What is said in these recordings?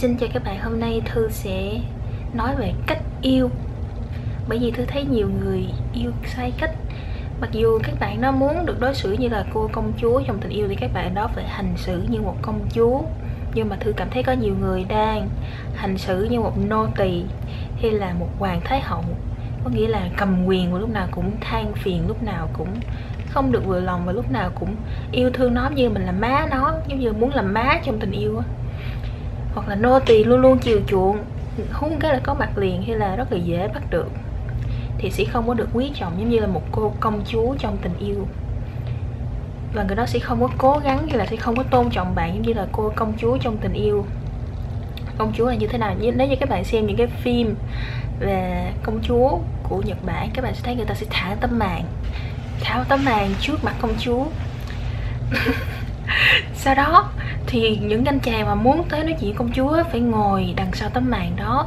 Xin chào các bạn, hôm nay Thư sẽ nói về cách yêu. Bởi vì Thư thấy nhiều người yêu sai cách. Mặc dù các bạn nó muốn được đối xử như là cô công chúa trong tình yêu Thì các bạn đó phải hành xử như một công chúa. Nhưng mà Thư cảm thấy có nhiều người đang hành xử như một nô tỳ Hay là một hoàng thái hậu. Có nghĩa là cầm quyền và lúc nào cũng than phiền Lúc nào cũng không được vừa lòng và lúc nào cũng yêu thương nó như mình là má nó giống như muốn làm má trong tình yêu á hoặc là nô tỳ luôn luôn chiều chuộng, húng cái là có mặt liền hay là rất là dễ bắt được. Thì sẽ không có được quý trọng giống như là một cô công chúa trong tình yêu. Và người đó sẽ không có cố gắng hay là sẽ không có tôn trọng bạn giống như là cô công chúa trong tình yêu. Công chúa là như thế nào? Nếu như các bạn xem những cái phim về công chúa của Nhật Bản, các bạn sẽ thấy người ta sẽ thả tấm màn, tháo tấm màn trước mặt công chúa. sau đó, thì những anh chàng mà muốn tới nói chuyện công chúa phải ngồi đằng sau tấm màn đó.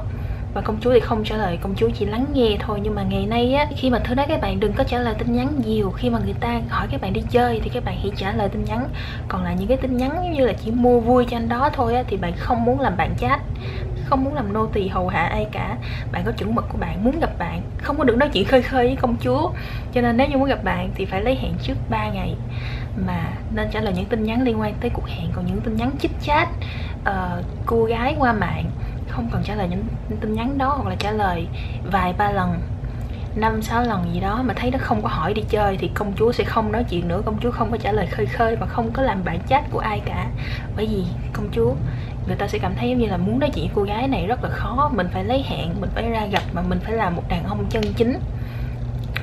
Và công chúa thì không trả lời, công chúa chỉ lắng nghe thôi. Nhưng mà ngày nay á, khi mà thứ đó các bạn đừng có trả lời tin nhắn nhiều. Khi mà người ta hỏi các bạn đi chơi thì các bạn hãy trả lời tin nhắn. Còn là những cái tin nhắn như là chỉ mua vui cho anh đó thôi á, thì bạn không muốn làm bạn chat, không muốn làm nô tỳ hầu hạ ai cả. Bạn có chuẩn mực của bạn, muốn gặp bạn, không có được nói chuyện khơi khơi với công chúa. Cho nên nếu như muốn gặp bạn thì phải lấy hẹn trước 3 ngày mà nên trả lời những tin nhắn liên quan tới cuộc hẹn còn những tin nhắn chích chat uh, cô gái qua mạng không cần trả lời những tin nhắn đó hoặc là trả lời vài ba lần năm sáu lần gì đó mà thấy nó không có hỏi đi chơi thì công chúa sẽ không nói chuyện nữa công chúa không có trả lời khơi khơi và không có làm bạn chat của ai cả. Bởi vì công chúa người ta sẽ cảm thấy giống như là muốn nói chuyện cô gái này rất là khó mình phải lấy hẹn mình phải ra gặp mà mình phải là một đàn ông chân chính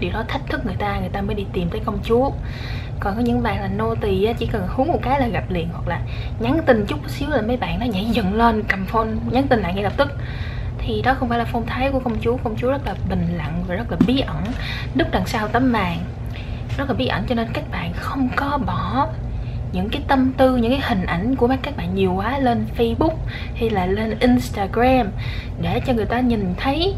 điều đó thách thức người ta người ta mới đi tìm tới công chúa. Còn có những bạn là nô tỳ chỉ cần hú một cái là gặp liền, hoặc là nhắn tin chút xíu là mấy bạn nó nhảy dựng lên, cầm phone, nhắn tin lại ngay lập tức. Thì đó không phải là phong thái của công chúa. Công chúa rất là bình lặng và rất là bí ẩn núp đằng sau tấm màn. Rất là bí ẩn cho nên các bạn không có bỏ những cái tâm tư, những cái hình ảnh của các bạn nhiều quá lên Facebook hay là lên Instagram để cho người ta nhìn thấy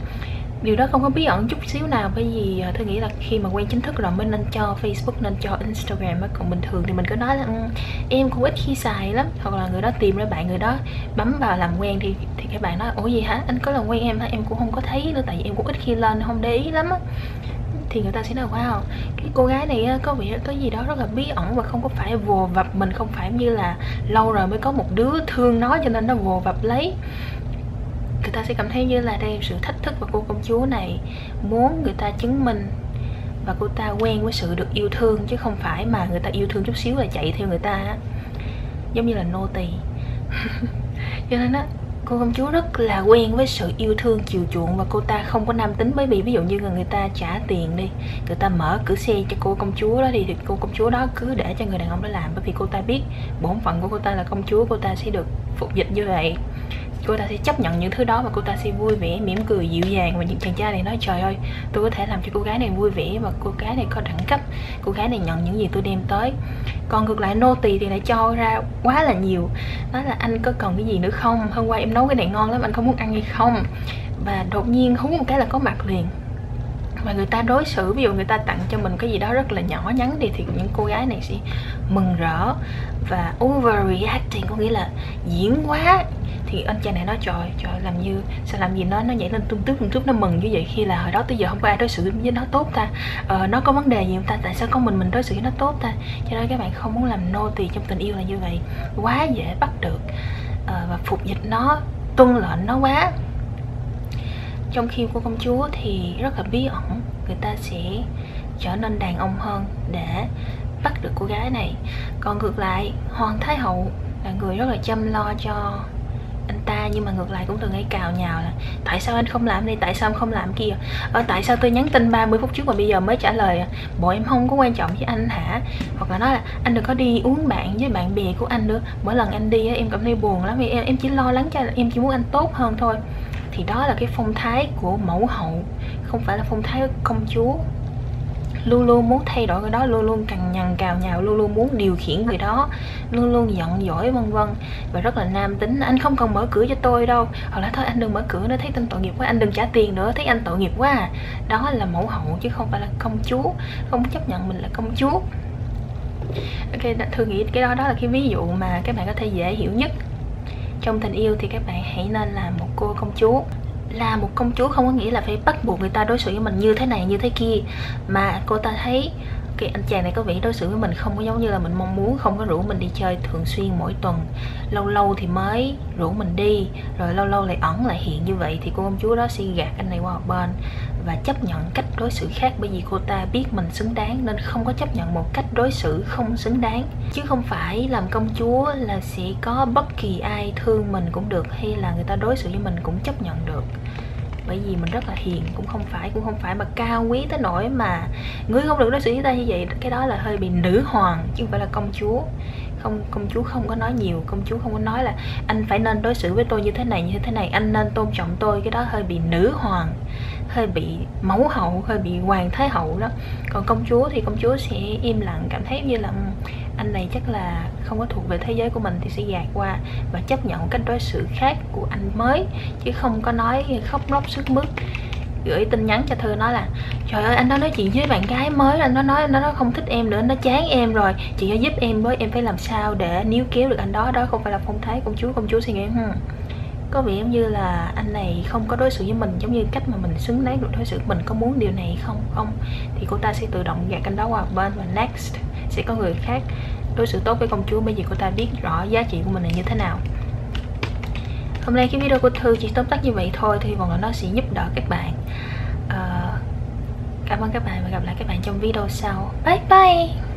điều đó không có bí ẩn chút xíu nào, bởi vì ờ, tôi nghĩ là khi mà quen chính thức rồi mới nên cho Facebook, nên cho Instagram á. Còn bình thường thì mình cứ nói là ừ, em cũng ít khi xài lắm. Hoặc là người đó tìm ra bạn người đó bấm vào làm quen thì thì các bạn nói ủa gì hả? Anh có làm quen em hả? Em cũng không có thấy nữa, tại vì em cũng ít khi lên, không để ý lắm á. Thì người ta sẽ nói, wow, cái cô gái này có vẻ có gì đó rất là bí ẩn và không có phải vồ vập, mình không phải như là lâu rồi mới có một đứa thương nó cho nên nó vồ vập lấy người ta sẽ cảm thấy như là đây là sự thách thức và cô công chúa này muốn người ta chứng minh và cô ta quen với sự được yêu thương, chứ không phải mà người ta yêu thương chút xíu là chạy theo người ta giống như là nô tỳ. Cho nên á, cô công chúa rất là quen với sự yêu thương chiều chuộng và cô ta không có nam tính. Bởi vì ví dụ như người ta trả tiền đi, người ta mở cửa xe cho cô công chúa đó đi, thì cô công chúa đó cứ để cho người đàn ông đó làm. Bởi vì cô ta biết bổn phận của cô ta là công chúa, cô ta sẽ được phục dịch như vậy cô ta sẽ chấp nhận những thứ đó và cô ta sẽ vui vẻ, mỉm cười, dịu dàng và những chàng trai này nói, trời ơi, tôi có thể làm cho cô gái này vui vẻ và cô gái này có đẳng cấp. Cô gái này nhận những gì tôi đem tới. Còn ngược lại, nô tỳ thì lại cho ra quá là nhiều. Đó là, anh có cần cái gì nữa không? Hôm qua em nấu cái này ngon lắm, anh có muốn ăn hay không? Và đột nhiên hú một cái là có mặt liền. Mà người ta đối xử, ví dụ người ta tặng cho mình cái gì đó rất là nhỏ nhắn đi thì những cô gái này sẽ mừng rỡ. Và overreacting có nghĩa là diễn quá thì anh chàng này nói trời trời làm như sao làm gì nó nó nhảy lên tung tước tung tước nó mừng như vậy khi là hồi đó tới giờ không có ai đối xử với nó tốt ta. Ờ, nó có vấn đề gì không ta? Tại sao có mình mình đối xử với nó tốt ta? Cho nên các bạn không muốn làm nô tỳ trong tình yêu là như vậy. Quá dễ bắt được. Ờ, và phục dịch nó tuân lệnh nó quá. Trong khi của công chúa thì rất là bí ẩn. Người ta sẽ trở nên đàn ông hơn để bắt được cô gái này. Còn ngược lại hoàng thái hậu là người rất là chăm lo cho ta nhưng mà ngược lại cũng từng ấy cào nhào là tại sao anh không làm đây tại sao anh không làm kia? Ở ờ, tại sao tôi nhắn tin 30 phút trước mà bây giờ mới trả lời? Bộ em không có quan trọng với anh hả? Hoặc là nói là anh đừng có đi uống bạn với bạn bè của anh nữa. Mỗi lần anh đi em cảm thấy buồn lắm vì em, em chỉ lo lắng cho em chỉ muốn anh tốt hơn thôi. Thì đó là cái phong thái của mẫu hậu không phải là phong thái công chúa luôn luôn muốn thay đổi người đó luôn luôn cằn nhằn cào nhào luôn luôn muốn điều khiển người đó. Luôn luôn giận dỗi vân vân và rất là nam tính. Anh không cần mở cửa cho tôi đâu. Hoặc là thôi, anh đừng mở cửa nữa, thấy anh tội nghiệp quá, anh đừng trả tiền nữa, thấy anh tội nghiệp quá à. đó là mẫu hậu chứ không phải là công chúa. Không chấp nhận mình là công chúa. Ok thường nghĩ cái đó đó là cái ví dụ mà các bạn có thể dễ hiểu nhất. Trong tình yêu thì các bạn hãy nên là một cô công chúa là một công chúa không có nghĩa là phải bắt buộc người ta đối xử với mình như thế này, như thế kia. Mà cô ta thấy cái anh chàng này có vẻ đối xử với mình không có giống như là mình mong muốn, không có rủ mình đi chơi thường xuyên mỗi tuần. Lâu lâu thì mới rủ mình đi, rồi lâu lâu lại ẩn lại hiện như vậy thì cô công chúa đó sẽ gạt anh này qua một bên và chấp nhận cách đối xử khác bởi vì cô ta biết mình xứng đáng nên không có chấp nhận một cách đối xử không xứng đáng. Chứ không phải làm công chúa là sẽ có bất kỳ ai thương mình cũng được hay là người ta đối xử với mình cũng chấp nhận được bởi vì mình rất là hiền, cũng không phải, cũng không phải mà cao quý tới nỗi mà ngươi không được đối xử với ta như vậy. Cái đó là hơi bị nữ hoàng chứ không phải là công chúa không, công chúa không có nói nhiều, công chúa không có nói là anh phải nên đối xử với tôi như thế này, như thế này, anh nên tôn trọng tôi. Cái đó hơi bị nữ hoàng, hơi bị mẫu hậu, hơi bị hoàng thái hậu đó. Còn công chúa thì công chúa sẽ im lặng, cảm thấy như là ừ, anh này chắc là không có thuộc về thế giới của mình thì sẽ gạt qua và chấp nhận cách đối xử khác của anh mới, chứ không có nói khóc lóc sức mướt gửi tin nhắn cho thư nói là, trời ơi, anh đó nói chuyện với bạn gái mới anh nó nói nó nói không thích em nữa, nó chán em rồi. Chị có giúp em với, em phải làm sao để níu kéo được anh đó đó không phải là phong thái công chúa công chúa suy nghĩ hmm. có vẻ như là anh này không có đối xử với mình giống như cách mà mình xứng đáng được đối xử. Mình có muốn điều này không không? Thì cô ta sẽ tự động gạt anh đó qua bên và next sẽ có người khác đối xử tốt với công chúa. Bởi vì cô ta biết rõ giá trị của mình là như thế nào. Hôm nay cái video của thư chỉ tóm tắt như vậy thôi. Thì hy vọng là nó sẽ giúp đỡ các bạn cảm ơn các bạn và gặp lại các bạn trong video sau. Bye bye!